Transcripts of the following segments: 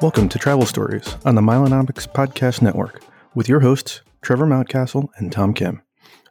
Welcome to Travel Stories on the Milenomics Podcast Network with your hosts, Trevor Mountcastle and Tom Kim.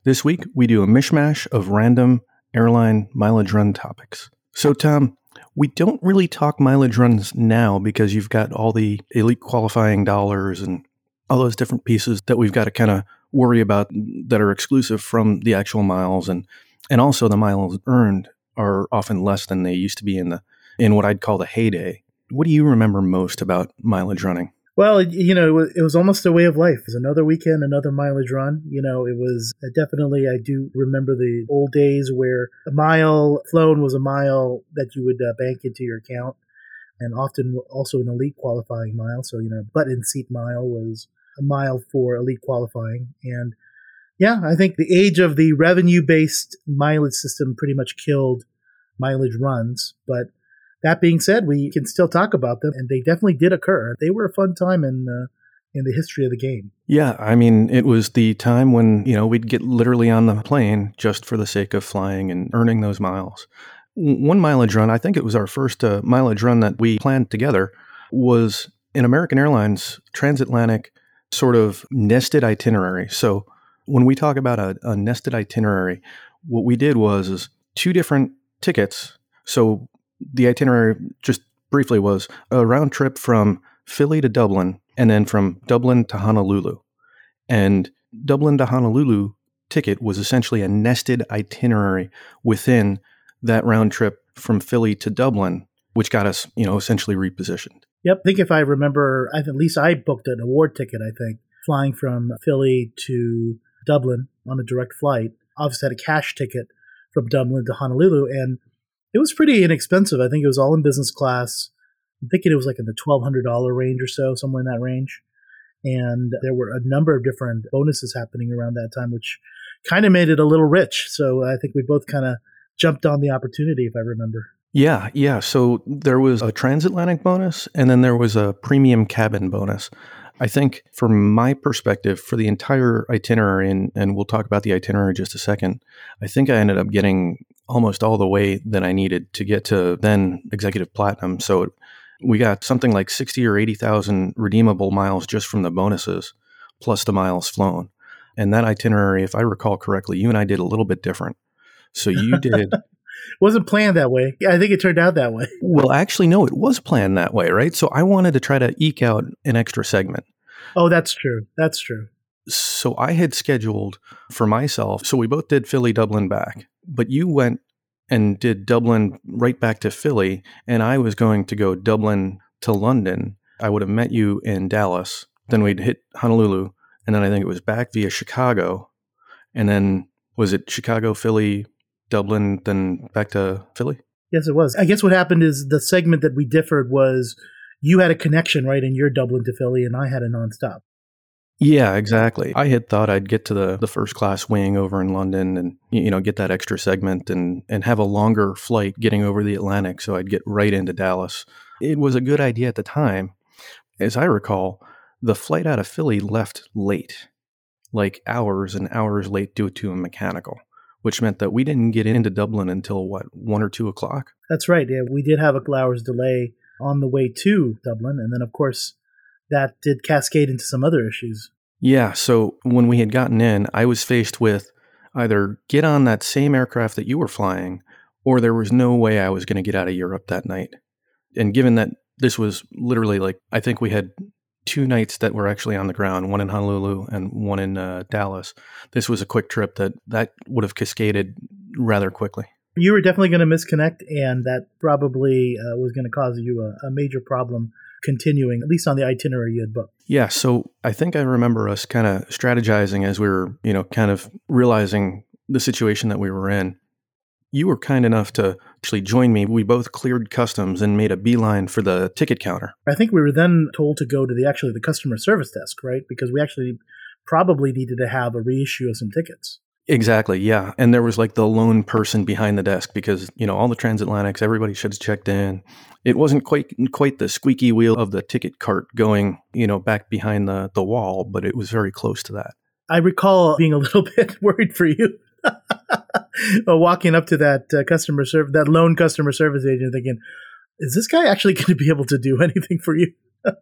This week, we do a mishmash of random airline mileage run topics. So, Tom, we don't really talk mileage runs now because you've got all the elite qualifying dollars and all those different pieces that we've got to kind of worry about that are exclusive from the actual miles and and also the miles earned are often less than they used to be in the in what I'd call the heyday what do you remember most about mileage running? Well, you know, it was almost a way of life. It was another weekend, another mileage run. You know, it was definitely, I do remember the old days where a mile flown was a mile that you would uh, bank into your account, and often also an elite qualifying mile. So, you know, butt in seat mile was a mile for elite qualifying. And yeah, I think the age of the revenue based mileage system pretty much killed mileage runs. But that being said, we can still talk about them, and they definitely did occur. They were a fun time in uh, in the history of the game. Yeah, I mean, it was the time when you know we'd get literally on the plane just for the sake of flying and earning those miles. One mileage run, I think it was our first uh, mileage run that we planned together, was in American Airlines transatlantic sort of nested itinerary. So when we talk about a, a nested itinerary, what we did was is two different tickets. So the itinerary just briefly was a round trip from Philly to Dublin and then from Dublin to Honolulu. And Dublin to Honolulu ticket was essentially a nested itinerary within that round trip from Philly to Dublin, which got us, you know, essentially repositioned. Yep. I think if I remember, at least I booked an award ticket, I think, flying from Philly to Dublin on a direct flight. Obviously, had a cash ticket from Dublin to Honolulu. And it was pretty inexpensive. I think it was all in business class. I'm thinking it was like in the twelve hundred dollar range or so, somewhere in that range. And there were a number of different bonuses happening around that time, which kind of made it a little rich. So I think we both kind of jumped on the opportunity, if I remember. Yeah, yeah. So there was a transatlantic bonus, and then there was a premium cabin bonus. I think, from my perspective, for the entire itinerary, and, and we'll talk about the itinerary in just a second, I think I ended up getting almost all the way that I needed to get to then executive platinum. So we got something like 60 or 80,000 redeemable miles just from the bonuses, plus the miles flown. And that itinerary, if I recall correctly, you and I did a little bit different. So you did. wasn't planned that way. I think it turned out that way. Well, actually, no, it was planned that way, right? So I wanted to try to eke out an extra segment. Oh, that's true. That's true. So I had scheduled for myself. So we both did Philly, Dublin back but you went and did Dublin right back to Philly, and I was going to go Dublin to London. I would have met you in Dallas. Then we'd hit Honolulu, and then I think it was back via Chicago, and then was it Chicago, Philly, Dublin, then back to Philly? Yes, it was. I guess what happened is the segment that we differed was you had a connection right in your Dublin to Philly, and I had a nonstop. Yeah, exactly. I had thought I'd get to the, the first class wing over in London and you know get that extra segment and and have a longer flight getting over the Atlantic so I'd get right into Dallas. It was a good idea at the time. As I recall, the flight out of Philly left late. Like hours and hours late due to a mechanical, which meant that we didn't get into Dublin until what, one or two o'clock? That's right. Yeah, we did have a couple hours delay on the way to Dublin, and then of course that did cascade into some other issues. Yeah. So when we had gotten in, I was faced with either get on that same aircraft that you were flying, or there was no way I was going to get out of Europe that night. And given that this was literally like, I think we had two nights that were actually on the ground, one in Honolulu and one in uh, Dallas. This was a quick trip that that would have cascaded rather quickly. You were definitely going to misconnect, and that probably uh, was going to cause you a, a major problem continuing, at least on the itinerary you had booked. Yeah. So I think I remember us kind of strategizing as we were, you know, kind of realizing the situation that we were in. You were kind enough to actually join me. We both cleared customs and made a beeline for the ticket counter. I think we were then told to go to the actually the customer service desk, right? Because we actually probably needed to have a reissue of some tickets. Exactly, yeah. And there was like the lone person behind the desk because, you know, all the transatlantics, everybody should have checked in. It wasn't quite quite the squeaky wheel of the ticket cart going, you know, back behind the, the wall, but it was very close to that. I recall being a little bit worried for you. walking up to that uh, customer service, that lone customer service agent, thinking, "Is this guy actually going to be able to do anything for you?"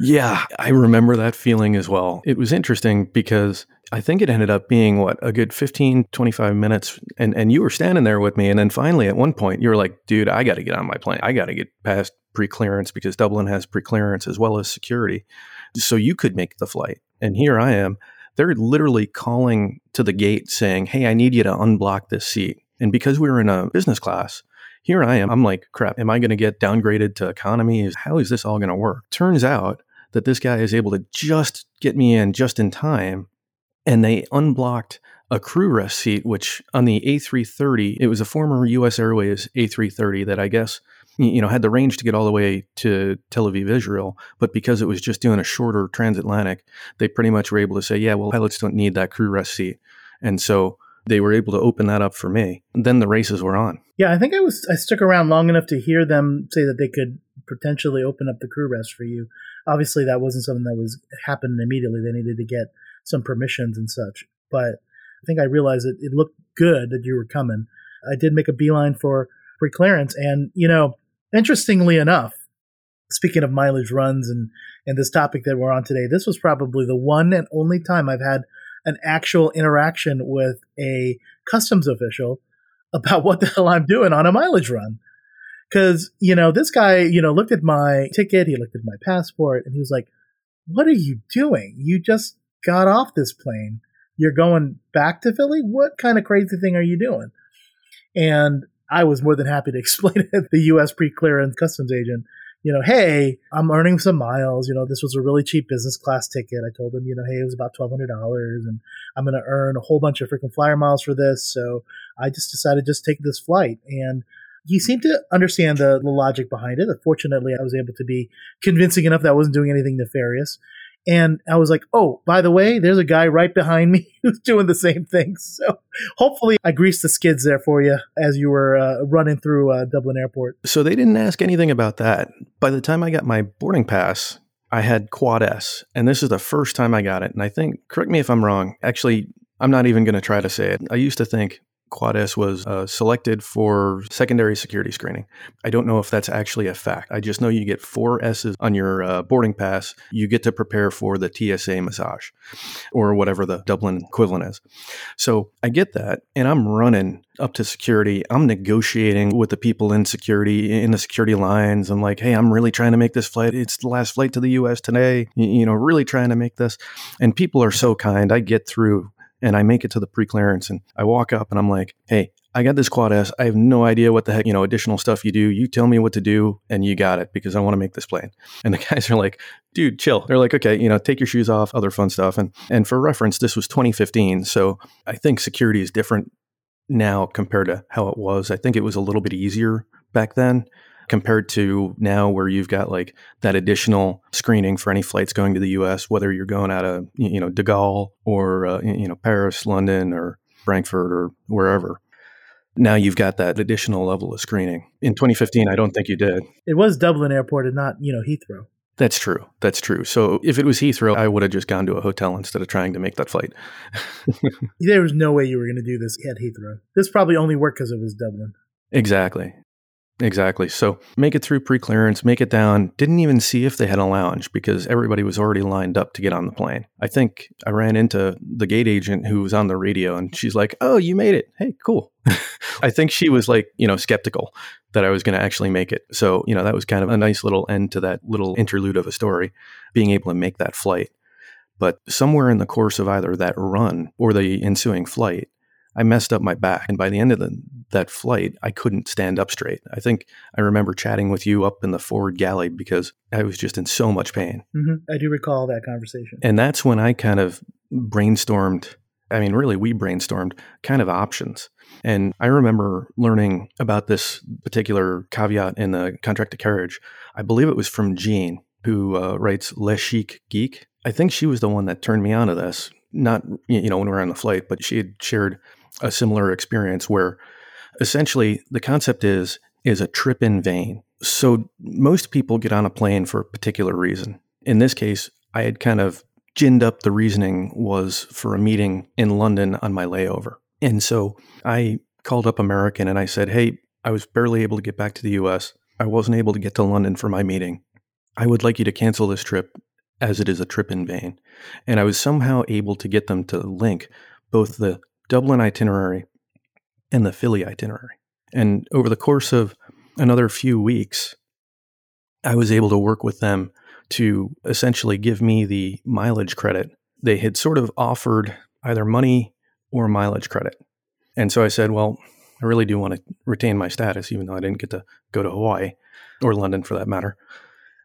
yeah, I remember that feeling as well. It was interesting because I think it ended up being what a good 15, 25 minutes. And, and you were standing there with me. And then finally, at one point, you were like, dude, I got to get on my plane. I got to get past pre clearance because Dublin has pre clearance as well as security. So you could make the flight. And here I am. They're literally calling to the gate saying, hey, I need you to unblock this seat. And because we were in a business class, here I am. I'm like, crap, am I going to get downgraded to economy? How is this all going to work? Turns out that this guy is able to just get me in just in time. And they unblocked a crew rest seat, which on the A330, it was a former US Airways A330 that I guess you know had the range to get all the way to Tel Aviv, Israel, but because it was just doing a shorter transatlantic, they pretty much were able to say, yeah, well, pilots don't need that crew rest seat, and so they were able to open that up for me. Then the races were on. Yeah, I think I was I stuck around long enough to hear them say that they could potentially open up the crew rest for you. Obviously, that wasn't something that was happening immediately. They needed to get some permissions and such. But I think I realized that it looked good that you were coming. I did make a beeline for pre-clearance, and you know, interestingly enough, speaking of mileage runs and and this topic that we're on today, this was probably the one and only time I've had an actual interaction with a customs official about what the hell I'm doing on a mileage run. Cause, you know, this guy, you know, looked at my ticket, he looked at my passport, and he was like, What are you doing? You just got off this plane. You're going back to Philly? What kind of crazy thing are you doing? And I was more than happy to explain it the US pre clearance customs agent you know, hey, I'm earning some miles. You know, this was a really cheap business class ticket. I told him, you know, hey, it was about twelve hundred dollars, and I'm going to earn a whole bunch of freaking flyer miles for this. So I just decided just take this flight, and he seemed to understand the, the logic behind it. Fortunately, I was able to be convincing enough that I wasn't doing anything nefarious. And I was like, oh, by the way, there's a guy right behind me who's doing the same thing. So hopefully I greased the skids there for you as you were uh, running through uh, Dublin Airport. So they didn't ask anything about that. By the time I got my boarding pass, I had Quad S, and this is the first time I got it. And I think, correct me if I'm wrong, actually, I'm not even going to try to say it. I used to think Quad S was uh, selected for secondary security screening. I don't know if that's actually a fact. I just know you get four S's on your uh, boarding pass. You get to prepare for the TSA massage or whatever the Dublin equivalent is. So I get that, and I'm running up to security. I'm negotiating with the people in security, in the security lines. I'm like, hey, I'm really trying to make this flight. It's the last flight to the US today. You know, really trying to make this. And people are so kind. I get through and I make it to the pre-clearance and I walk up and I'm like, hey, I got this quad S. I have no idea what the heck, you know, additional stuff you do. You tell me what to do and you got it because I want to make this plane. And the guys are like, dude, chill. They're like, okay, you know, take your shoes off, other fun stuff. And and for reference, this was 2015. So I think security is different now compared to how it was. I think it was a little bit easier back then compared to now where you've got like that additional screening for any flights going to the US, whether you're going out of, you know, De Gaulle or, uh, you know, Paris, London or Frankfurt or wherever. Now you've got that additional level of screening. In 2015, I don't think you did. It was Dublin Airport and not, you know, Heathrow. That's true. That's true. So if it was Heathrow, I would have just gone to a hotel instead of trying to make that flight. there was no way you were going to do this at Heathrow. This probably only worked because it was Dublin. Exactly. Exactly. So make it through pre clearance, make it down. Didn't even see if they had a lounge because everybody was already lined up to get on the plane. I think I ran into the gate agent who was on the radio and she's like, Oh, you made it. Hey, cool. I think she was like, you know, skeptical that I was going to actually make it. So, you know, that was kind of a nice little end to that little interlude of a story, being able to make that flight. But somewhere in the course of either that run or the ensuing flight, I messed up my back. And by the end of the, that flight, I couldn't stand up straight. I think I remember chatting with you up in the forward galley because I was just in so much pain. Mm-hmm. I do recall that conversation. And that's when I kind of brainstormed. I mean, really, we brainstormed kind of options. And I remember learning about this particular caveat in the contract of carriage. I believe it was from Jean, who uh, writes Le Chic Geek. I think she was the one that turned me on to this not you know when we were on the flight, but she had shared a similar experience where essentially the concept is is a trip in vain. So most people get on a plane for a particular reason. In this case, I had kind of ginned up the reasoning was for a meeting in London on my layover. And so I called up American and I said, "Hey, I was barely able to get back to the US. I wasn't able to get to London for my meeting. I would like you to cancel this trip as it is a trip in vain. And I was somehow able to get them to link both the Dublin itinerary and the Philly itinerary. And over the course of another few weeks, I was able to work with them to essentially give me the mileage credit. They had sort of offered either money or mileage credit. And so I said, well, I really do want to retain my status, even though I didn't get to go to Hawaii or London for that matter.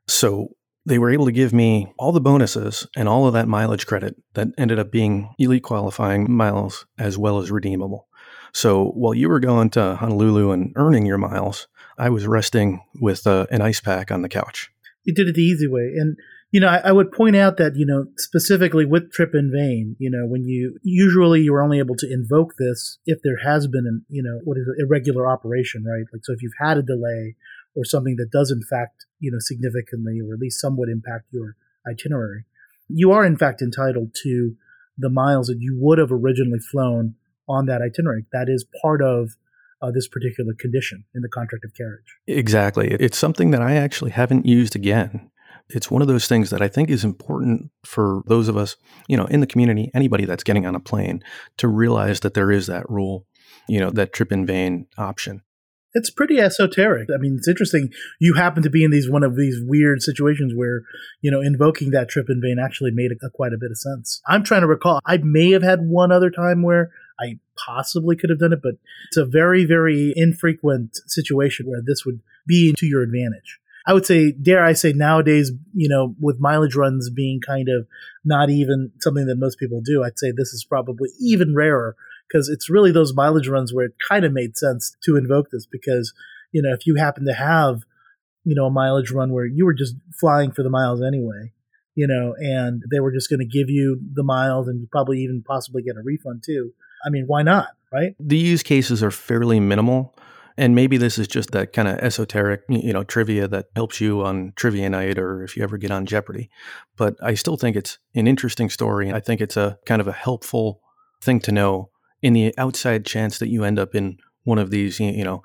So they were able to give me all the bonuses and all of that mileage credit that ended up being elite qualifying miles as well as redeemable. So while you were going to Honolulu and earning your miles, I was resting with uh, an ice pack on the couch. You did it the easy way. And, you know, I, I, would point out that, you know, specifically with Trip in Vain, you know, when you usually you're only able to invoke this if there has been an, you know, what is it, irregular operation, right? Like, so if you've had a delay or something that does in fact, you know, significantly or at least somewhat impact your itinerary, you are in fact entitled to the miles that you would have originally flown on that itinerary. That is part of uh, this particular condition in the contract of carriage. Exactly. It's something that I actually haven't used again. It's one of those things that I think is important for those of us, you know, in the community, anybody that's getting on a plane to realize that there is that rule, you know, that trip in vain option. It's pretty esoteric. I mean, it's interesting. You happen to be in these one of these weird situations where, you know, invoking that trip in vain actually made a, a, quite a bit of sense. I'm trying to recall. I may have had one other time where I possibly could have done it, but it's a very, very infrequent situation where this would be to your advantage. I would say, dare I say, nowadays, you know, with mileage runs being kind of not even something that most people do, I'd say this is probably even rarer because it's really those mileage runs where it kind of made sense to invoke this because you know if you happen to have you know a mileage run where you were just flying for the miles anyway you know and they were just going to give you the miles and you probably even possibly get a refund too i mean why not right? The use cases are fairly minimal and maybe this is just that kind of esoteric you know trivia that helps you on trivia night or if you ever get on jeopardy but i still think it's an interesting story and i think it's a kind of a helpful thing to know in the outside chance that you end up in one of these, you know,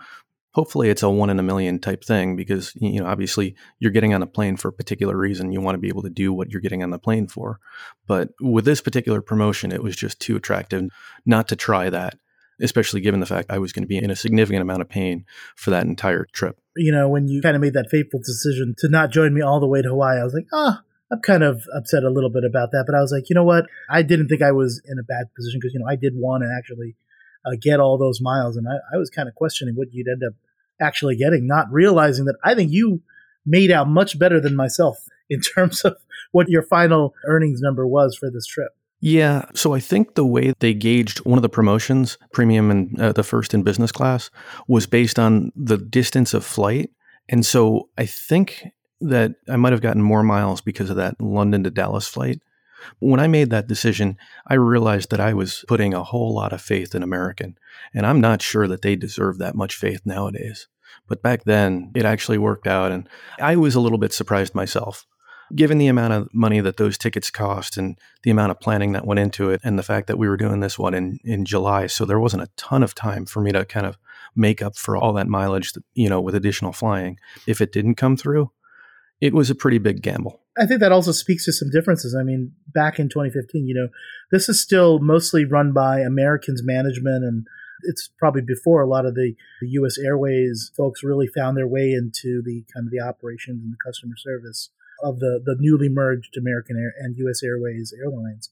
hopefully it's a one in a million type thing because you know obviously you're getting on a plane for a particular reason you want to be able to do what you're getting on the plane for. But with this particular promotion it was just too attractive not to try that especially given the fact i was going to be in a significant amount of pain for that entire trip. You know when you kind of made that fateful decision to not join me all the way to hawaii i was like ah I'm kind of upset a little bit about that, but I was like, you know what? I didn't think I was in a bad position because, you know, I did want to actually uh, get all those miles. And I, I was kind of questioning what you'd end up actually getting, not realizing that I think you made out much better than myself in terms of what your final earnings number was for this trip. Yeah. So I think the way they gauged one of the promotions, premium and uh, the first in business class, was based on the distance of flight. And so I think that I might have gotten more miles because of that London to Dallas flight. When I made that decision, I realized that I was putting a whole lot of faith in American, and I'm not sure that they deserve that much faith nowadays. But back then, it actually worked out, and I was a little bit surprised myself. Given the amount of money that those tickets cost and the amount of planning that went into it, and the fact that we were doing this one in, in July, so there wasn't a ton of time for me to kind of make up for all that mileage, that, you know, with additional flying. If it didn't come through, it was a pretty big gamble. I think that also speaks to some differences. I mean, back in 2015, you know, this is still mostly run by Americans management, and it's probably before a lot of the, the U.S. Airways folks really found their way into the kind of the operations and the customer service of the the newly merged American Air and U.S. Airways airlines.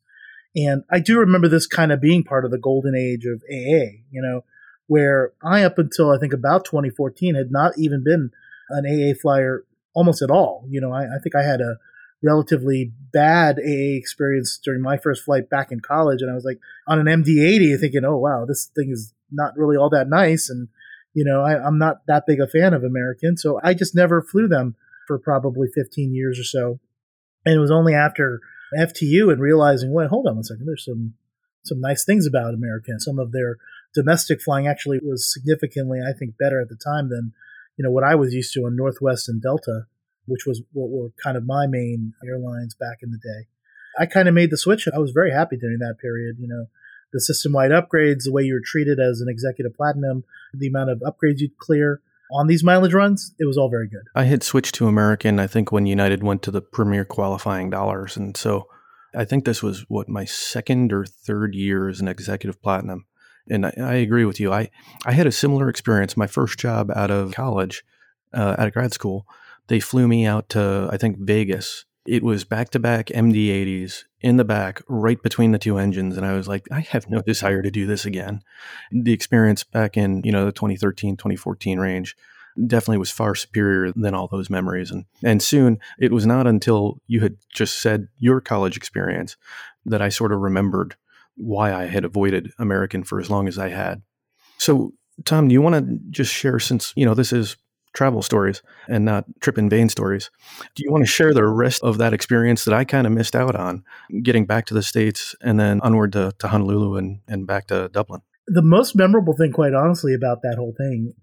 And I do remember this kind of being part of the golden age of AA, you know, where I, up until I think about 2014, had not even been an AA flyer almost at all. You know, I, I think I had a relatively bad AA experience during my first flight back in college, and I was like on an MD-80, thinking, "Oh wow, this thing is not really all that nice," and you know, I, I'm not that big a fan of American, so I just never flew them for probably 15 years or so. And it was only after FTU and realizing, wait, hold on a second, there's some some nice things about American. Some of their domestic flying actually was significantly, I think, better at the time than you know what I was used to on Northwest and Delta, which was what were kind of my main airlines back in the day. I kind of made the switch. I was very happy during that period. You know, the system wide upgrades, the way you were treated as an executive platinum, the amount of upgrades you'd clear on these mileage runs, it was all very good. I had switched to American, I think, when United went to the premier qualifying dollars. And so I think this was what my second or third year as an executive platinum. And I, I agree with you. I, I had a similar experience. My first job out of college, uh, out of grad school, they flew me out to, I think, Vegas it was back to back MD80s in the back, right between the two engines. And I was like, I have no desire to do this again. The experience back in, you know, the 2013, 2014 range definitely was far superior than all those memories. And, and soon it was not until you had just said your college experience that I sort of remembered why I had avoided American for as long as I had. So, Tom, do you want to just share, since, you know, this is travel stories and not trip in vain stories. Do you want to share the rest of that experience that I kind of missed out on getting back to the States and then onward to, to Honolulu and, and back to Dublin? The most memorable thing, quite honestly, about that whole thing,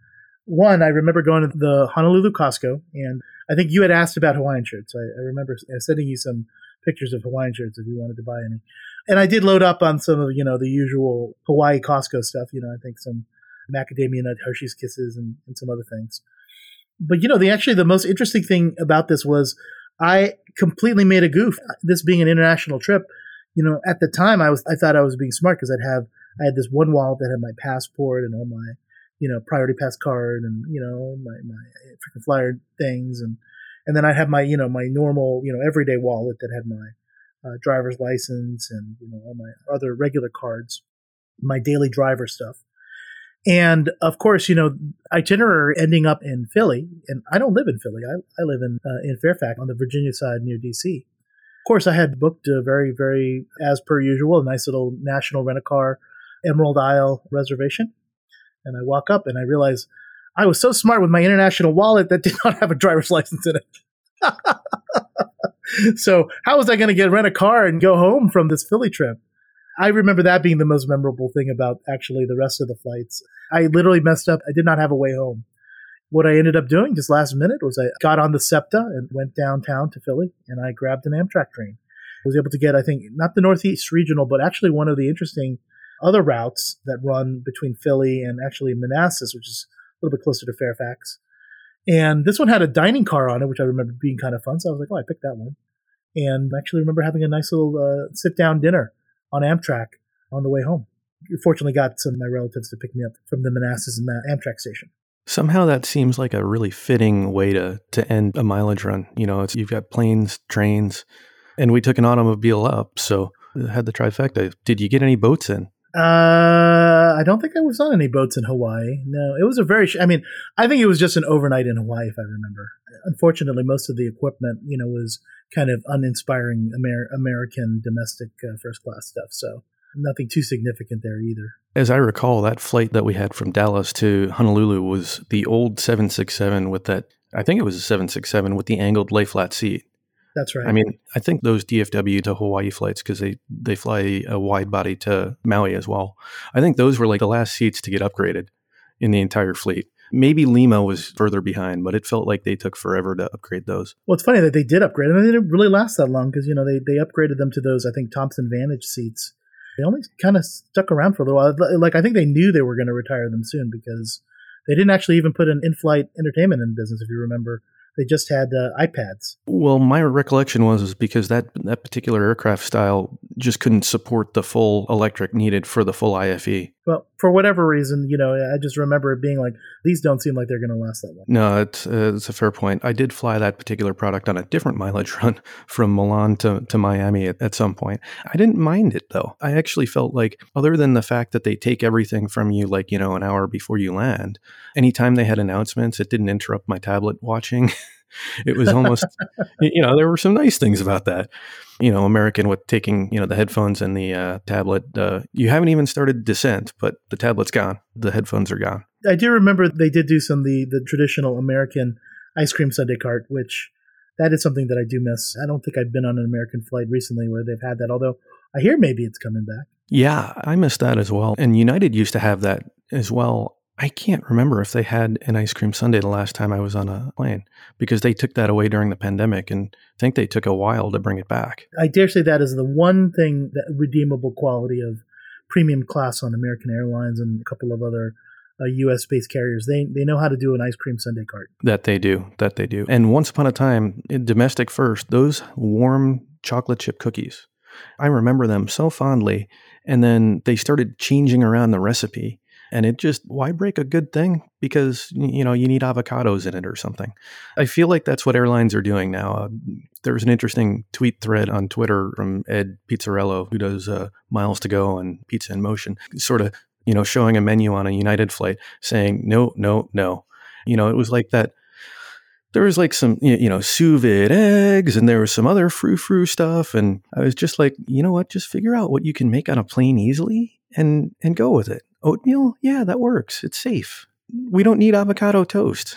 one, I remember going to the Honolulu Costco, and I think you had asked about Hawaiian shirts. I, I remember sending you some pictures of Hawaiian shirts if you wanted to buy any. And I did load up on some of, you know, the usual Hawaii Costco stuff, you know, I think some macadamia nut Hershey's Kisses and, and some other things but you know, the actually the most interesting thing about this was I completely made a goof. This being an international trip, you know, at the time I was I thought I was being smart because I'd have I had this one wallet that had my passport and all my you know priority pass card and you know my my frequent flyer things and and then I had my you know my normal you know everyday wallet that had my uh, driver's license and you know all my other regular cards, my daily driver stuff. And of course, you know, itinerary ending up in Philly, and I don't live in Philly. I, I live in uh, in Fairfax on the Virginia side near DC. Of course, I had booked a very, very, as per usual, a nice little national rent a car Emerald Aisle reservation. And I walk up and I realize I was so smart with my international wallet that did not have a driver's license in it. so, how was I going to get rent a car and go home from this Philly trip? I remember that being the most memorable thing about actually the rest of the flights. I literally messed up. I did not have a way home. What I ended up doing just last minute was I got on the SEPTA and went downtown to Philly and I grabbed an Amtrak train. I was able to get, I think, not the Northeast Regional, but actually one of the interesting other routes that run between Philly and actually Manassas, which is a little bit closer to Fairfax. And this one had a dining car on it, which I remember being kind of fun. So I was like, oh, I picked that one. And I actually remember having a nice little uh, sit down dinner on Amtrak on the way home. Fortunately, got some of my relatives to pick me up from the Manassas Amtrak station. Somehow that seems like a really fitting way to to end a mileage run. You know, it's you've got planes, trains, and we took an automobile up, so had the trifecta. Did you get any boats in? Uh, I don't think I was on any boats in Hawaii. No, it was a very. Sh- I mean, I think it was just an overnight in Hawaii, if I remember. Unfortunately, most of the equipment, you know, was kind of uninspiring Amer- American domestic uh, first class stuff. So nothing too significant there either. As I recall, that flight that we had from Dallas to Honolulu was the old 767 with that, I think it was a 767 with the angled lay flat seat. That's right. I mean, I think those DFW to Hawaii flights, because they, they fly a wide body to Maui as well. I think those were like the last seats to get upgraded in the entire fleet. Maybe Lima was further behind, but it felt like they took forever to upgrade those. Well, it's funny that they did upgrade them. They didn't really last that long because, you know, they, they upgraded them to those, I think, Thompson Vantage seats. They only kind of stuck around for a little while. Like, I think they knew they were going to retire them soon because they didn't actually even put an in flight entertainment in business, if you remember. They just had uh, iPads. Well, my recollection was is because that that particular aircraft style just couldn't support the full electric needed for the full IFE. Well, for whatever reason, you know, I just remember it being like these don't seem like they're going to last that long. No, it's uh, it's a fair point. I did fly that particular product on a different mileage run from Milan to, to Miami at, at some point. I didn't mind it though. I actually felt like, other than the fact that they take everything from you like you know an hour before you land, anytime they had announcements, it didn't interrupt my tablet watching. it was almost, you know, there were some nice things about that. You know, American with taking, you know, the headphones and the uh, tablet. Uh, you haven't even started descent, but the tablet's gone. The headphones are gone. I do remember they did do some the the traditional American ice cream sundae cart, which that is something that I do miss. I don't think I've been on an American flight recently where they've had that, although I hear maybe it's coming back. Yeah, I miss that as well. And United used to have that as well. I can't remember if they had an ice cream sundae the last time I was on a plane because they took that away during the pandemic and I think they took a while to bring it back. I dare say that is the one thing that redeemable quality of premium class on American Airlines and a couple of other uh, U.S. based carriers. They they know how to do an ice cream sundae cart. That they do. That they do. And once upon a time, domestic first, those warm chocolate chip cookies, I remember them so fondly. And then they started changing around the recipe and it just why break a good thing? Because you know you need avocados in it or something. I feel like that's what airlines are doing now. Uh, there was an interesting tweet thread on twitter from ed pizzarello who does uh, miles to go and pizza in motion sort of you know showing a menu on a united flight saying no no no. You know it was like that there was like some you know sous vide eggs and there was some other frou frou stuff and i was just like you know what? Just figure out what you can make on a plane easily and and go with it Oatmeal? Yeah, that works. It's safe. We don't need avocado toast.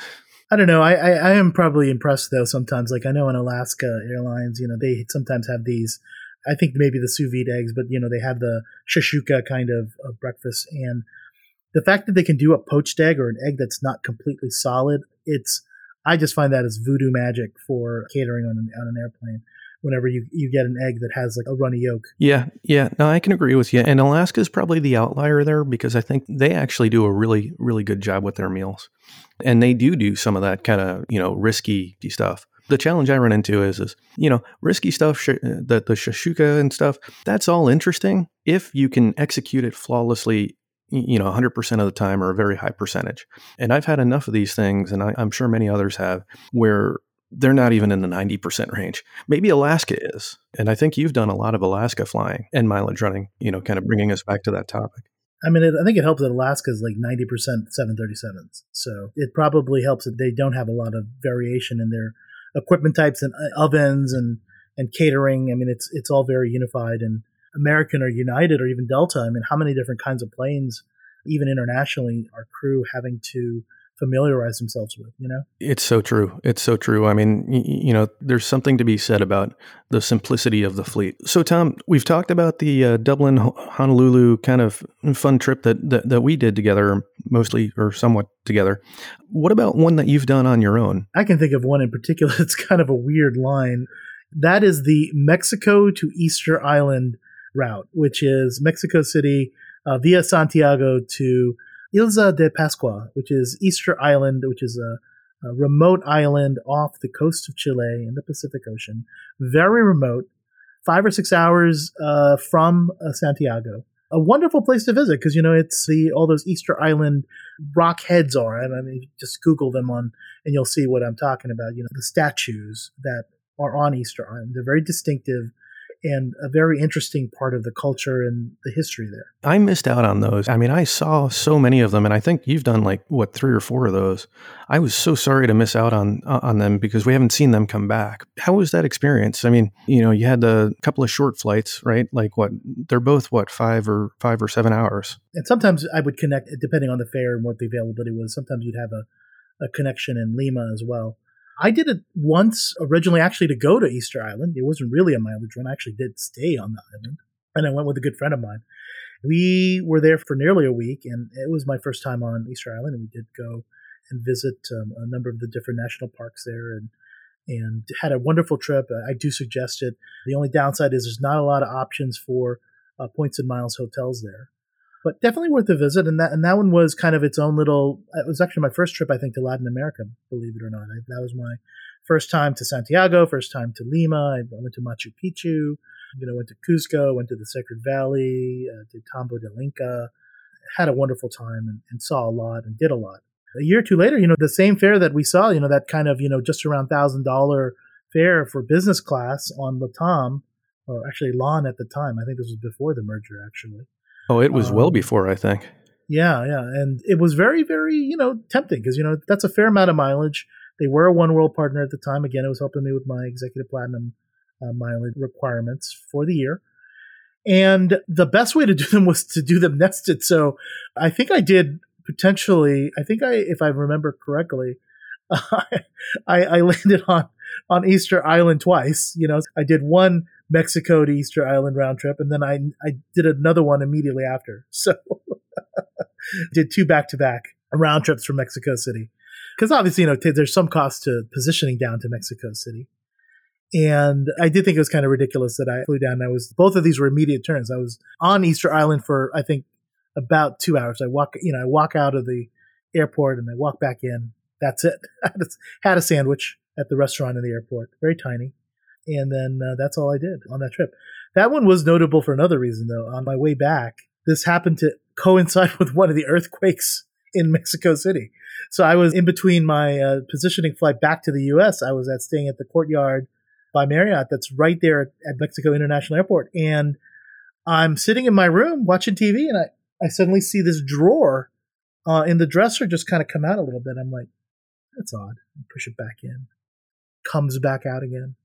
I don't know. I, I, I, am probably impressed though sometimes. Like I know in Alaska Airlines, you know, they sometimes have these. I think maybe the sous vide eggs, but you know, they have the shakshuka kind of, of breakfast, and the fact that they can do a poached egg or an egg that's not completely solid, it's. I just find that as voodoo magic for catering on an, on an airplane whenever you, you get an egg that has like a runny yolk. Yeah, yeah. No, I can agree with you. And Alaska is probably the outlier there because I think they actually do a really, really good job with their meals. And they do do some of that kind of, you know, risky stuff. The challenge I run into is, is you know, risky stuff, sh- uh, the, the shashuka and stuff, that's all interesting if you can execute it flawlessly you know 100% of the time or a very high percentage and i've had enough of these things and I, am sure many others have where they're not even in the 90% range. Maybe Alaska is. And I think you've done a lot of Alaska flying and mileage running, you know, kind of bringing us back to that topic. I mean, it, I think it helps that Alaska is like 90% 737s. So it probably helps that they don't have a lot of variation in their equipment types and uh, ovens and, and catering. I mean, it's, it's all very unified and American or United or even Delta. I mean, how many different kinds of planes, even internationally, are crew having to familiarize themselves with, you know? It's so true. It's so true. I mean, you know, there's something to be said about the simplicity of the fleet. So, Tom, we've talked about the uh, Dublin Honolulu kind of fun trip that, that, that we did together, mostly or somewhat together. What about one that you've done on your own? I can think of one in particular. It's kind of a weird line. That is the Mexico to Easter Island route, which is Mexico City uh, via Santiago to Isla de Pascua, which is Easter Island, which is a, a, remote island off the coast of Chile in the Pacific Ocean. Very remote, five or six hours uh, from uh, Santiago. A wonderful place to visit because you know it's the all those Easter Island rock heads are. I mean, just Google them on, and you'll see what I'm talking about. You know, the statues that are on Easter Island. They're very distinctive and a very interesting part of the culture and the history there. I missed out on those. I mean, I saw so many of them, and I think you've done like what three or four of those. I was so sorry to miss out on uh, on them because we haven't seen them come back. How was that experience? I mean, you know, you had a couple of short flights, right? Like what? They're both what five or five or seven hours. And sometimes I would connect depending on the fare and what the availability was. Sometimes you'd have a, a connection in Lima as well. I did it once originally, actually, to go to Easter Island. It wasn't really a mileage run. I actually did stay on the island, and I went with a good friend of mine. We were there for nearly a week, and it was my first time on Easter Island. And we did go and visit um, a number of the different national parks there, and and had a wonderful trip. I do suggest it. The only downside is there's not a lot of options for uh, points and miles hotels there but definitely worth a visit. And that and that one was kind of its own little. It was actually my first trip, I think, to Latin America. Believe it or not, I, that was my first time to Santiago, first time to Lima. I went to Machu Picchu. You know, went to Cusco, went to the Sacred Valley, uh, did Tambo del Inca. Had a wonderful time and, and saw a lot and did a lot. A year or two later, you know, the same fare that we saw, you know, that kind of, you know, just around thousand dollar fare for business class on Latam, or actually LAN at the time. I think this was before the merger, actually. Oh, it was um, well before, I think. Yeah, yeah, and it was very, very, you know, tempting because you know that's a fair amount of mileage. They were a one world partner at the time. Again, it was helping me with my executive platinum uh, mileage requirements for the year. And the best way to do them was to do them nested. So I think I did potentially. I think I, if I remember correctly, I, I landed on on Easter Island twice. You know, I did one Mexico to Easter Island round trip, and then I I did another one immediately after. So did two back to back round trips from Mexico City, because obviously you know t- there's some cost to positioning down to Mexico City. And I did think it was kind of ridiculous that I flew down. I was both of these were immediate turns. I was on Easter Island for I think about two hours. I walk, you know, I walk out of the airport and I walk back in. That's it. had a sandwich at the restaurant in the airport, very tiny, and then uh, that's all I did on that trip. That one was notable for another reason, though. On my way back, this happened to coincide with one of the earthquakes in Mexico City. So I was in between my uh, positioning flight back to the U.S. I was at staying at the Courtyard by Marriott, that's right there at, Mexico International Airport, and I'm sitting in my room watching TV, and I I suddenly see this drawer uh, in the dresser just kind of come out a little bit. I'm like, that's odd. I push it back in, comes back out again,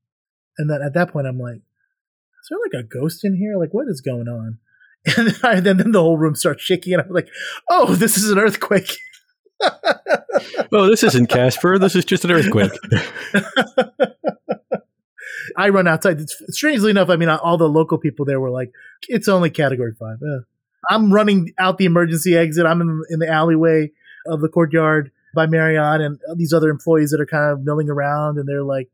and then at that point I'm like, is there like a ghost in here? Like what is going on? And then, I, then, then the whole room starts shaking, and I'm like, oh, this is an earthquake. oh, this isn't Casper. This is just an earthquake. I run outside. It's, strangely enough, I mean, all the local people there were like, it's only category five. Uh, I'm running out the emergency exit. I'm in, in the alleyway of the courtyard by Marriott and these other employees that are kind of milling around and they're like,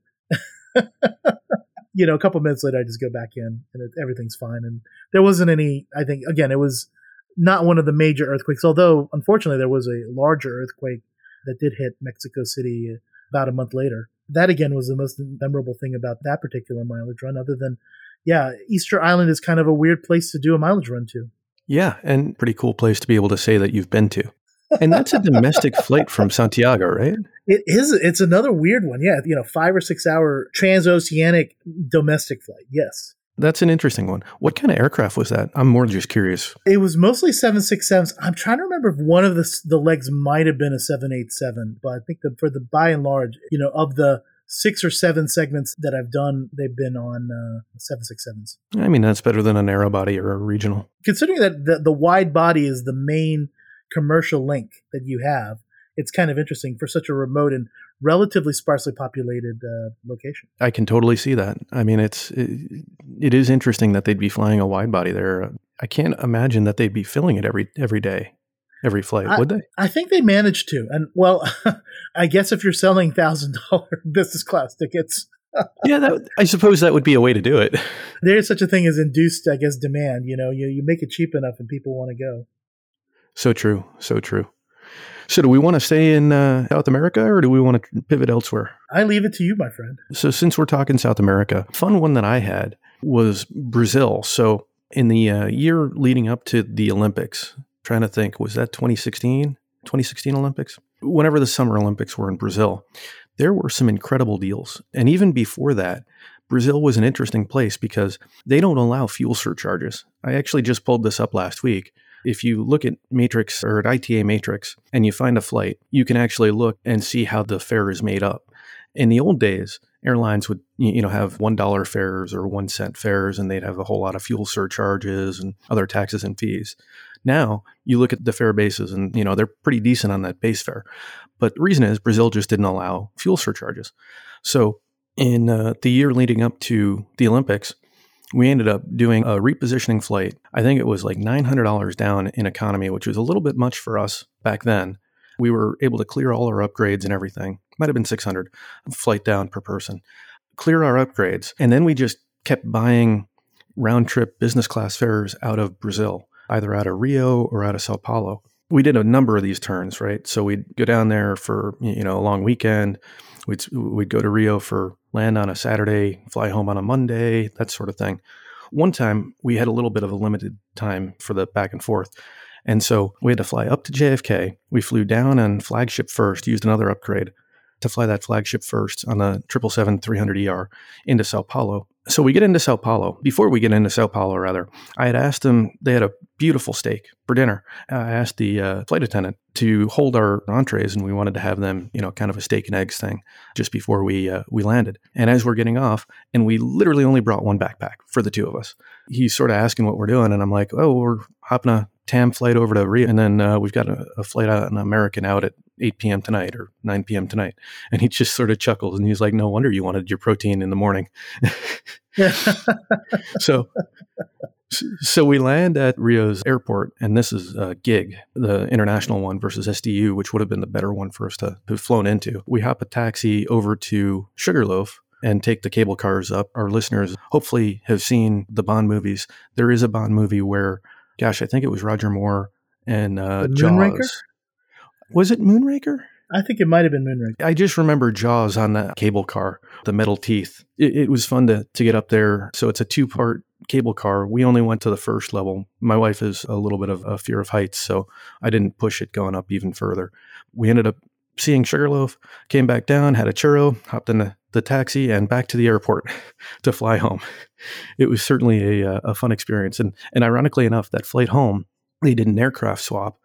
you know, a couple minutes later, I just go back in and it, everything's fine. And there wasn't any, I think, again, it was not one of the major earthquakes, although unfortunately there was a larger earthquake that did hit Mexico City about a month later. That again was the most memorable thing about that particular mileage run, other than, yeah, Easter Island is kind of a weird place to do a mileage run to. Yeah, and pretty cool place to be able to say that you've been to. And that's a domestic flight from Santiago, right? It is. It's another weird one. Yeah, you know, five or six hour transoceanic domestic flight. Yes. That's an interesting one. What kind of aircraft was that? I'm more just curious. It was mostly 767s. I'm trying to remember if one of the, the legs might have been a 787, but I think the, for the by and large, you know, of the six or seven segments that I've done, they've been on uh, 767s. I mean, that's better than a narrow body or a regional. Considering that the, the wide body is the main commercial link that you have, it's kind of interesting for such a remote and relatively sparsely populated uh, location. I can totally see that. I mean, it's it, it is interesting that they'd be flying a wide body there. I can't imagine that they'd be filling it every every day every flight, I, would they? I think they managed to. And well, I guess if you're selling thousand dollar business class tickets. yeah, that, I suppose that would be a way to do it. There is such a thing as induced, I guess, demand. You know, you, you make it cheap enough and people want to go. So true. So true. So, do we want to stay in uh, South America or do we want to pivot elsewhere? I leave it to you, my friend. So, since we're talking South America, fun one that I had was Brazil. So, in the uh, year leading up to the Olympics, trying to think, was that 2016? 2016 Olympics? Whenever the Summer Olympics were in Brazil, there were some incredible deals. And even before that, Brazil was an interesting place because they don't allow fuel surcharges. I actually just pulled this up last week. If you look at Matrix or at ITA Matrix and you find a flight, you can actually look and see how the fare is made up. In the old days, airlines would you know have one dollar fares or one cent fares, and they'd have a whole lot of fuel surcharges and other taxes and fees. Now you look at the fare bases and you know they're pretty decent on that base fare. But the reason is Brazil just didn't allow fuel surcharges. So in uh, the year leading up to the Olympics, we ended up doing a repositioning flight. I think it was like $900 down in economy, which was a little bit much for us back then. We were able to clear all our upgrades and everything. Might have been 600 flight down per person. Clear our upgrades, and then we just kept buying round trip business class fares out of Brazil either out of Rio or out of Sao Paulo. We did a number of these turns, right? So we'd go down there for you know a long weekend. We'd we'd go to Rio for land on a Saturday, fly home on a Monday, that sort of thing. One time we had a little bit of a limited time for the back and forth. And so we had to fly up to JFK. We flew down on flagship first, used another upgrade to fly that flagship first on the 777 300ER into Sao Paulo. So we get into Sao Paulo. Before we get into Sao Paulo, rather, I had asked them, they had a beautiful steak for dinner. I asked the uh, flight attendant to hold our entrees, and we wanted to have them, you know, kind of a steak and eggs thing just before we uh, we landed. And as we're getting off, and we literally only brought one backpack for the two of us. He's sort of asking what we're doing, and I'm like, oh, we're hopping a TAM flight over to Rio, and then uh, we've got a, a, flight an American out at 8 p.m. tonight or 9 p.m. tonight. And he just sort of chuckles and he's like, no wonder you wanted your protein in the morning. so, so we land at Rio's airport, and this is a GIG, the international one versus SDU, which would have been the better one for us to have flown into. We hop a taxi over to Sugarloaf, and take the cable cars up. Our listeners hopefully have seen the Bond movies. There is a Bond movie where, gosh, I think it was Roger Moore and uh, Jaws. Was it Moonraker? I think it might have been Moonraker. I just remember Jaws on the cable car, the metal teeth. It, it was fun to, to get up there. So it's a two part cable car. We only went to the first level. My wife is a little bit of a fear of heights, so I didn't push it going up even further. We ended up seeing Sugarloaf, came back down, had a churro, hopped in the, the taxi, and back to the airport to fly home. It was certainly a, uh, a fun experience. And, and ironically enough, that flight home, they did an aircraft swap.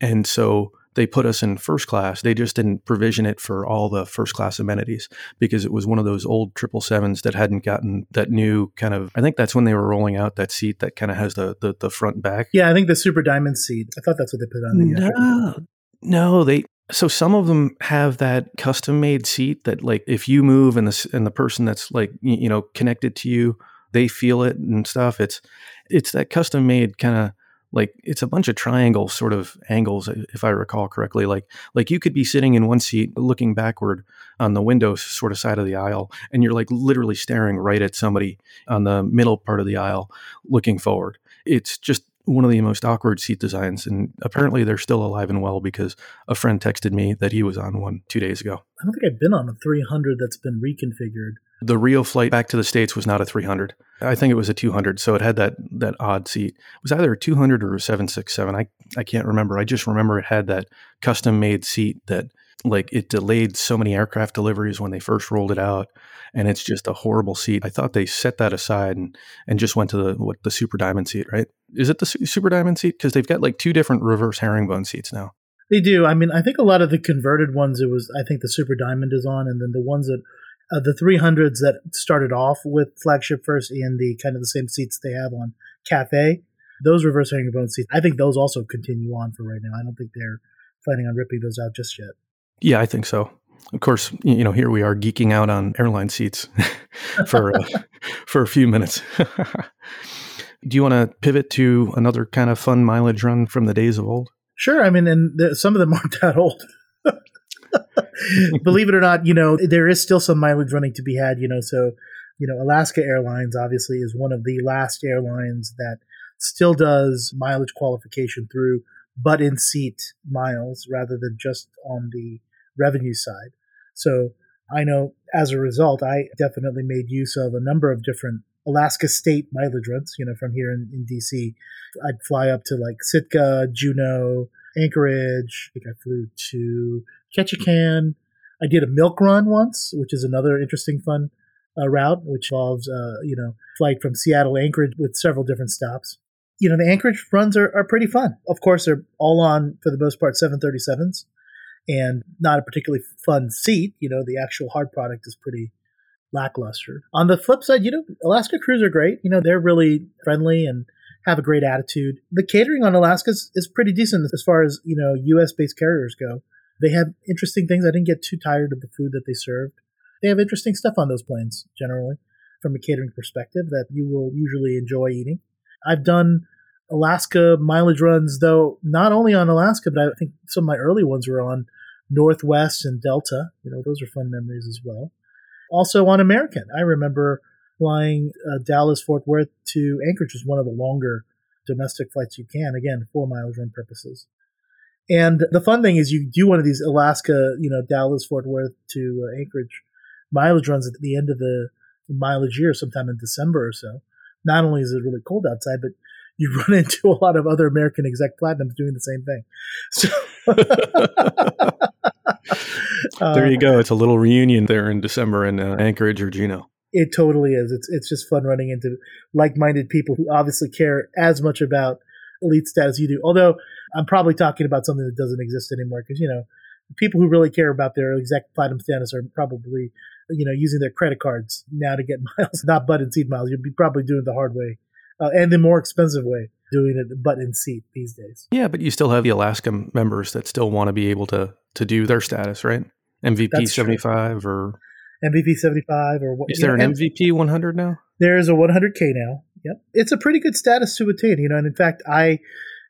And so they put us in first class. They just didn't provision it for all the first class amenities because it was one of those old triple sevens that hadn't gotten that new kind of. I think that's when they were rolling out that seat that kind of has the, the the front back. Yeah, I think the super diamond seat. I thought that's what they put on the. No, no, they. So some of them have that custom made seat that like if you move and the and the person that's like you know connected to you, they feel it and stuff. It's it's that custom made kind of like it's a bunch of triangle sort of angles if i recall correctly like like you could be sitting in one seat looking backward on the window sort of side of the aisle and you're like literally staring right at somebody on the middle part of the aisle looking forward it's just one of the most awkward seat designs and apparently they're still alive and well because a friend texted me that he was on one two days ago i don't think i've been on a 300 that's been reconfigured the Rio flight back to the States was not a 300. I think it was a 200. So it had that that odd seat. It was either a 200 or a 767. I, I can't remember. I just remember it had that custom made seat that like it delayed so many aircraft deliveries when they first rolled it out. And it's just a horrible seat. I thought they set that aside and, and just went to the what the Super Diamond seat, right? Is it the Super Diamond seat? Because they've got like two different reverse herringbone seats now. They do. I mean, I think a lot of the converted ones, it was, I think the Super Diamond is on, and then the ones that uh, the 300s that started off with flagship first and the kind of the same seats they have on Cathay, those reverse herringbone seats, I think those also continue on for right now. I don't think they're planning on ripping those out just yet. Yeah, I think so. Of course, you know, here we are geeking out on airline seats for uh, for a few minutes. Do you want to pivot to another kind of fun mileage run from the days of old? Sure. I mean, and the, some of them aren't that old. believe it or not, you know, there is still some mileage running to be had, you know, so, you know, Alaska Airlines obviously is one of the last airlines that still does mileage qualification through butt in seat miles rather than just on the revenue side. So I know as a result, I definitely made use of a number of different Alaska state mileage runs, you know, from here in, in DC. I'd fly up to like Sitka, Juneau, Anchorage. I think I flew to Ketchikan. I did a milk run once, which is another interesting, fun uh, route, which involves, uh, you know, flight from Seattle Anchorage with several different stops. You know, the Anchorage runs are, are pretty fun. Of course, they're all on, for the most part, 737s and not a particularly fun seat. You know, the actual hard product is pretty lackluster. On the flip side, you know, Alaska crews are great. You know, they're really friendly and have a great attitude. The catering on Alaska is, is pretty decent as far as, you know, US based carriers go. They have interesting things. I didn't get too tired of the food that they served. They have interesting stuff on those planes, generally, from a catering perspective, that you will usually enjoy eating. I've done Alaska mileage runs, though, not only on Alaska, but I think some of my early ones were on Northwest and Delta. You know, those are fun memories as well. Also on American. I remember flying uh, Dallas Fort Worth to Anchorage is one of the longer domestic flights you can, again, for mileage run purposes. And the fun thing is, you do one of these Alaska, you know, Dallas, Fort Worth to uh, Anchorage mileage runs at the end of the mileage year, sometime in December or so. Not only is it really cold outside, but you run into a lot of other American exec platinums doing the same thing. So there you go. It's a little reunion there in December in uh, Anchorage or Juneau. It totally is. It's it's just fun running into like-minded people who obviously care as much about elite status as you do. Although I'm probably talking about something that doesn't exist anymore because, you know, people who really care about their exec platinum status are probably, you know, using their credit cards now to get miles, not butt in seat miles. You'd be probably doing the hard way uh, and the more expensive way doing it butt in seat these days. Yeah, but you still have the Alaska members that still want to be able to to do their status, right? MVP That's true. 75 or MVP 75 or what? is there know, an MVP 100 now? There's a 100K now. Yep. It's a pretty good status to attain, you know, and in fact, I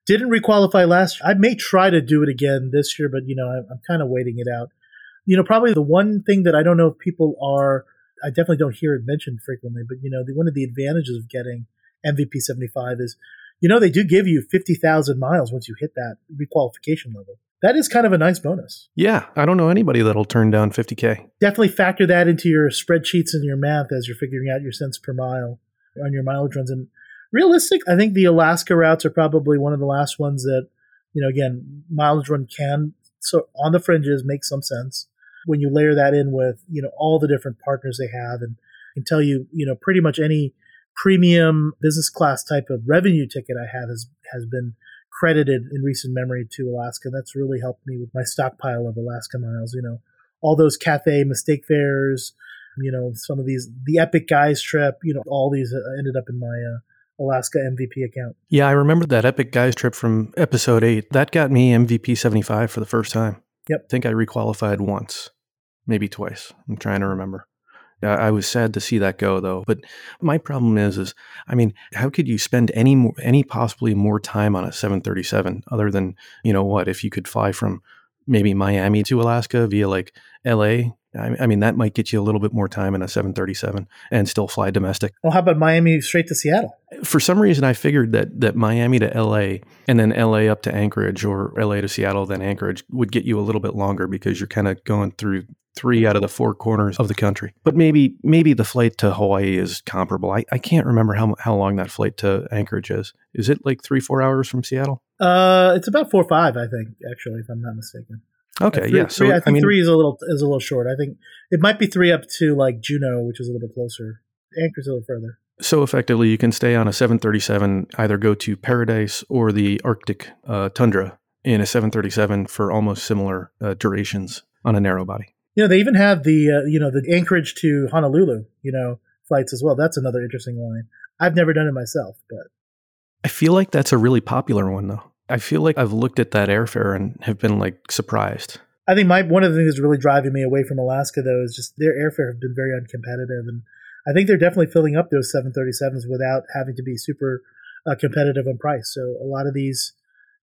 didn't requalify last year. I may try to do it again this year, but, you know, I'm, I'm kind of waiting it out. You know, probably the one thing that I don't know if people are, I definitely don't hear it mentioned frequently, but, you know, the, one of the advantages of getting MVP 75 is, you know, they do give you 50,000 miles once you hit that requalification level. That is kind of a nice bonus. Yeah, I don't know anybody that'll turn down 50k. Definitely factor that into your spreadsheets and your math as you're figuring out your cents per mile on your mileage runs. And realistic, I think the Alaska routes are probably one of the last ones that, you know, again, mileage run can, so on the fringes, make some sense when you layer that in with, you know, all the different partners they have and can tell you, you know, pretty much any premium business class type of revenue ticket I have has, has been credited in recent memory to Alaska. That's really helped me with my stockpile of Alaska miles. You know, all those Cathay mistake fares, you know, some of these, the Epic Guys trip, you know, all these uh, ended up in my uh, Alaska MVP account. Yeah, I remember that Epic Guys trip from episode 8. That got me MVP 75 for the first time. Yep. I think I requalified once, maybe twice. I'm trying to remember. I I was sad to see that go though. But my problem is, is I mean, how could you spend any more, any possibly more time on a 737 other than you know what? If you could fly from maybe Miami to Alaska via like L.A. I I mean, that might get you a little bit more time in a 737 and still fly domestic. Well, how about Miami straight to Seattle? For some reason, I figured that that Miami to LA and then LA up to Anchorage or LA to Seattle, then Anchorage would get you a little bit longer because you're kind of going through three out of the four corners of the country. But maybe maybe the flight to Hawaii is comparable. I, I can't remember how how long that flight to Anchorage is. Is it like three four hours from Seattle? Uh, it's about four or five, I think, actually, if I'm not mistaken. Okay, Uh, three, yeah. So three, I I, think mean, three is a little is a little short. I think it might be three up to like Juneau, which is a little bit closer. Anchor's a little further. so effectively, you can stay on a 737, either go to Paradise or the Arctic uh, tundra in a 737 for almost similar uh, durations on a narrow body. You know, they even have the uh, you know the Anchorage to Honolulu, you know, flights as well. That's another interesting line. I've never done it myself, but I feel like that's a really popular one, though. I feel like I've looked at that airfare and have been like surprised. I think my one of the things that's really driving me away from Alaska though is just their airfare have been very uncompetitive, and I think they're definitely filling up those 737s without having to be super uh, competitive on price. So a lot of these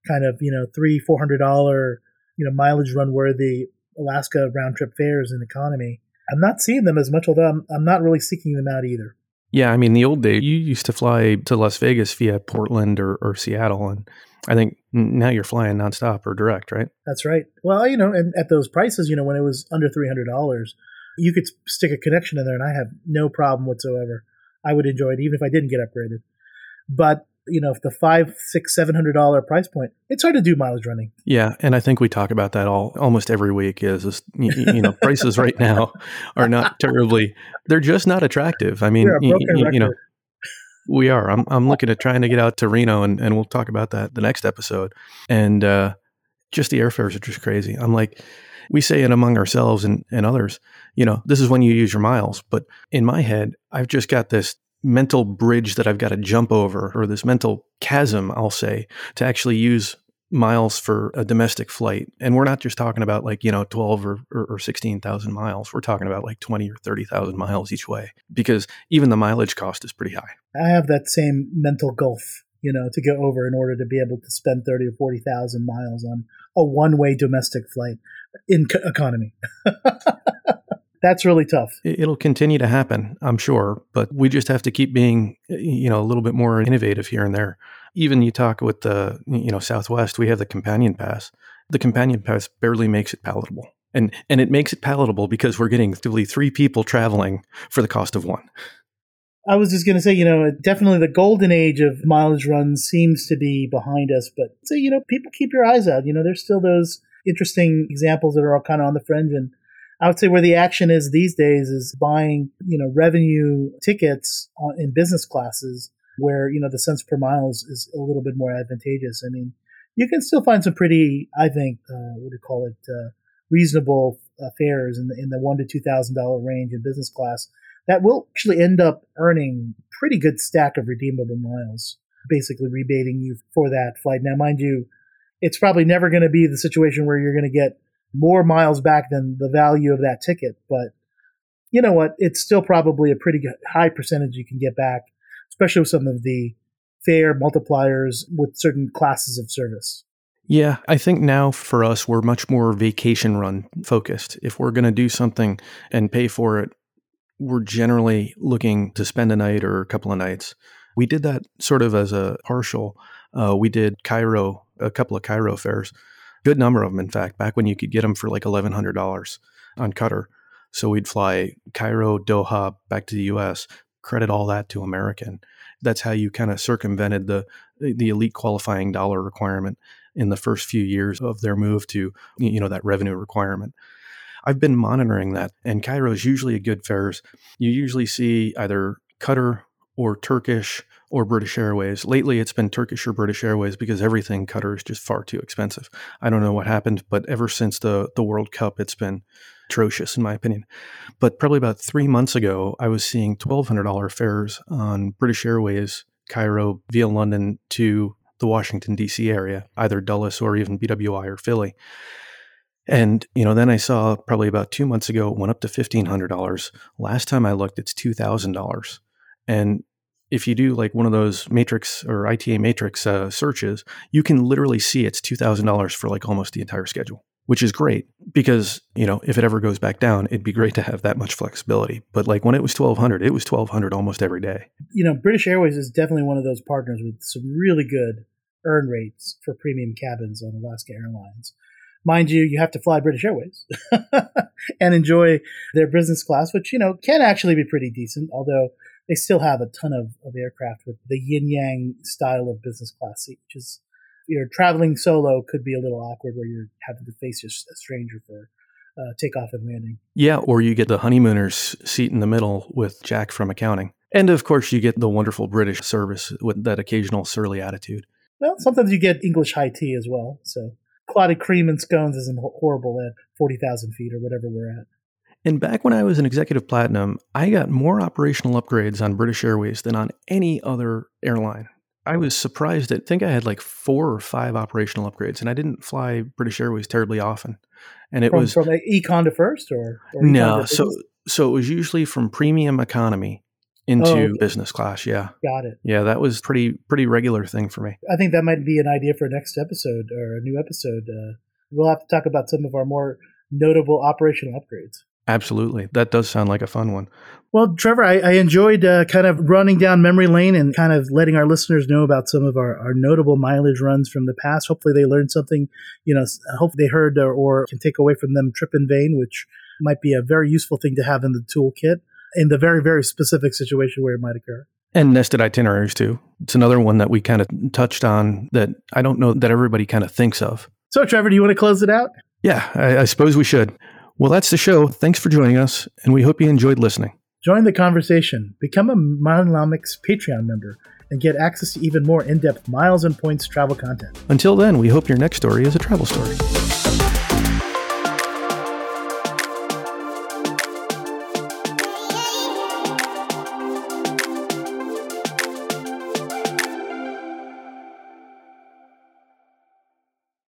kind of you know three four hundred dollar you know mileage run worthy Alaska round trip fares in economy. I'm not seeing them as much, although I'm, I'm not really seeking them out either. Yeah, I mean, the old days, you used to fly to Las Vegas via Portland or, or Seattle. And I think now you're flying nonstop or direct, right? That's right. Well, you know, and at those prices, you know, when it was under three hundred dollars, you could stick a connection in there, and I have no problem whatsoever. I would enjoy it even if I didn't get upgraded. But you know, if the five, six, seven hundred dollar price point, it's hard to do mileage running. Yeah, and I think we talk about that all almost every week. Is, is you, you know prices right now are not terribly; they're just not attractive. I mean, We're a y- broken y- you know, we are. I'm I'm looking at trying to get out to Reno, and, and we'll talk about that the next episode. And uh, just the airfares are just crazy. I'm like, we say it among ourselves and, and others. You know, this is when you use your miles. But in my head, I've just got this mental bridge that I've got to jump over, or this mental chasm, I'll say, to actually use miles for a domestic flight. And we're not just talking about like, you know, 12 or, or, or 16,000 miles. We're talking about like 20 or 30,000 miles each way because even the mileage cost is pretty high. I have that same mental gulf, you know, to go over in order to be able to spend thirty or forty thousand miles on a one way domestic flight in co- economy. That's really tough. It- It'll continue to happen, I'm sure, but we just have to keep being, you know, a little bit more innovative here and there. Even you talk with the, you know, Southwest, we have the companion pass. The companion pass barely makes it palatable. And and it makes it palatable because we're getting really three people traveling for the cost of one. I was just going to say, you know, definitely the golden age of mileage runs seems to be behind us. But so, you know, people keep your eyes out. You know, there's still those interesting examples that are all kind of on the fringe. And I would say where the action is these days is buying, you know, revenue tickets on, in business classes where, you know, the cents per mile is, is a little bit more advantageous. I mean, you can still find some pretty, I think, uh, what do you call it, uh, reasonable fares in the, in the one to two thousand dollar range in business class that will actually end up earning pretty good stack of redeemable miles. basically rebating you for that flight. Now, mind you, it's probably never going to be the situation where you're going to get more miles back than the value of that ticket, but you know what? It's still probably a pretty high percentage you can get back, especially with some of the fare multipliers with certain classes of service. Yeah, I think now for us, we're much more vacation run focused. If we're going to do something and pay for it, we're generally looking to spend a night or a couple of nights. We did that sort of as a partial. Uh, we did Cairo, a couple of Cairo fares, good number of them, in fact, back when you could get them for like $1,100 on Qatar. So we'd fly Cairo, Doha, back to the US, credit all that to American. That's how you kind of circumvented the the elite qualifying dollar requirement in the first few years of their move to you know that revenue requirement. I've been monitoring that, and Cairo is usually a good fares. You usually see either Qatar or Turkish or British Airways. Lately, it's been Turkish or British Airways because everything Qatar is just far too expensive. I don't know what happened, but ever since the the World Cup, it's been atrocious in my opinion. But probably about three months ago, I was seeing twelve hundred dollar fares on British Airways Cairo via London to the Washington D.C. area, either Dulles or even BWI or Philly. And you know, then I saw probably about two months ago it went up to fifteen hundred dollars. Last time I looked, it's two thousand dollars. And if you do like one of those matrix or ITA matrix uh, searches, you can literally see it's two thousand dollars for like almost the entire schedule, which is great because you know if it ever goes back down, it'd be great to have that much flexibility. But like when it was twelve hundred, it was twelve hundred almost every day. You know, British Airways is definitely one of those partners with some really good earn rates for premium cabins on Alaska Airlines. Mind you, you have to fly British Airways and enjoy their business class, which, you know, can actually be pretty decent, although they still have a ton of, of aircraft with the yin yang style of business class seat, which is you're traveling solo could be a little awkward where you're having to face a stranger for uh, takeoff and landing. Yeah, or you get the honeymooners seat in the middle with Jack from accounting. And of course, you get the wonderful British service with that occasional surly attitude. Well, sometimes you get English high tea as well. So clotted cream and scones isn't horrible at 40,000 feet or whatever we're at. And back when I was an executive platinum, I got more operational upgrades on British Airways than on any other airline. I was surprised at, I think I had like four or five operational upgrades, and I didn't fly British Airways terribly often. And it from, was from like econ to first, or, or no, so so it was usually from premium economy into oh, okay. business class. Yeah, got it. Yeah, that was pretty pretty regular thing for me. I think that might be an idea for next episode or a new episode. Uh, we'll have to talk about some of our more notable operational upgrades. Absolutely. That does sound like a fun one. Well, Trevor, I, I enjoyed uh, kind of running down memory lane and kind of letting our listeners know about some of our, our notable mileage runs from the past. Hopefully, they learned something, you know, hopefully they heard or, or can take away from them trip in vain, which might be a very useful thing to have in the toolkit in the very, very specific situation where it might occur. And nested itineraries, too. It's another one that we kind of touched on that I don't know that everybody kind of thinks of. So, Trevor, do you want to close it out? Yeah, I, I suppose we should. Well, that's the show. Thanks for joining us, and we hope you enjoyed listening. Join the conversation. Become a Milenomics Patreon member and get access to even more in depth miles and points travel content. Until then, we hope your next story is a travel story.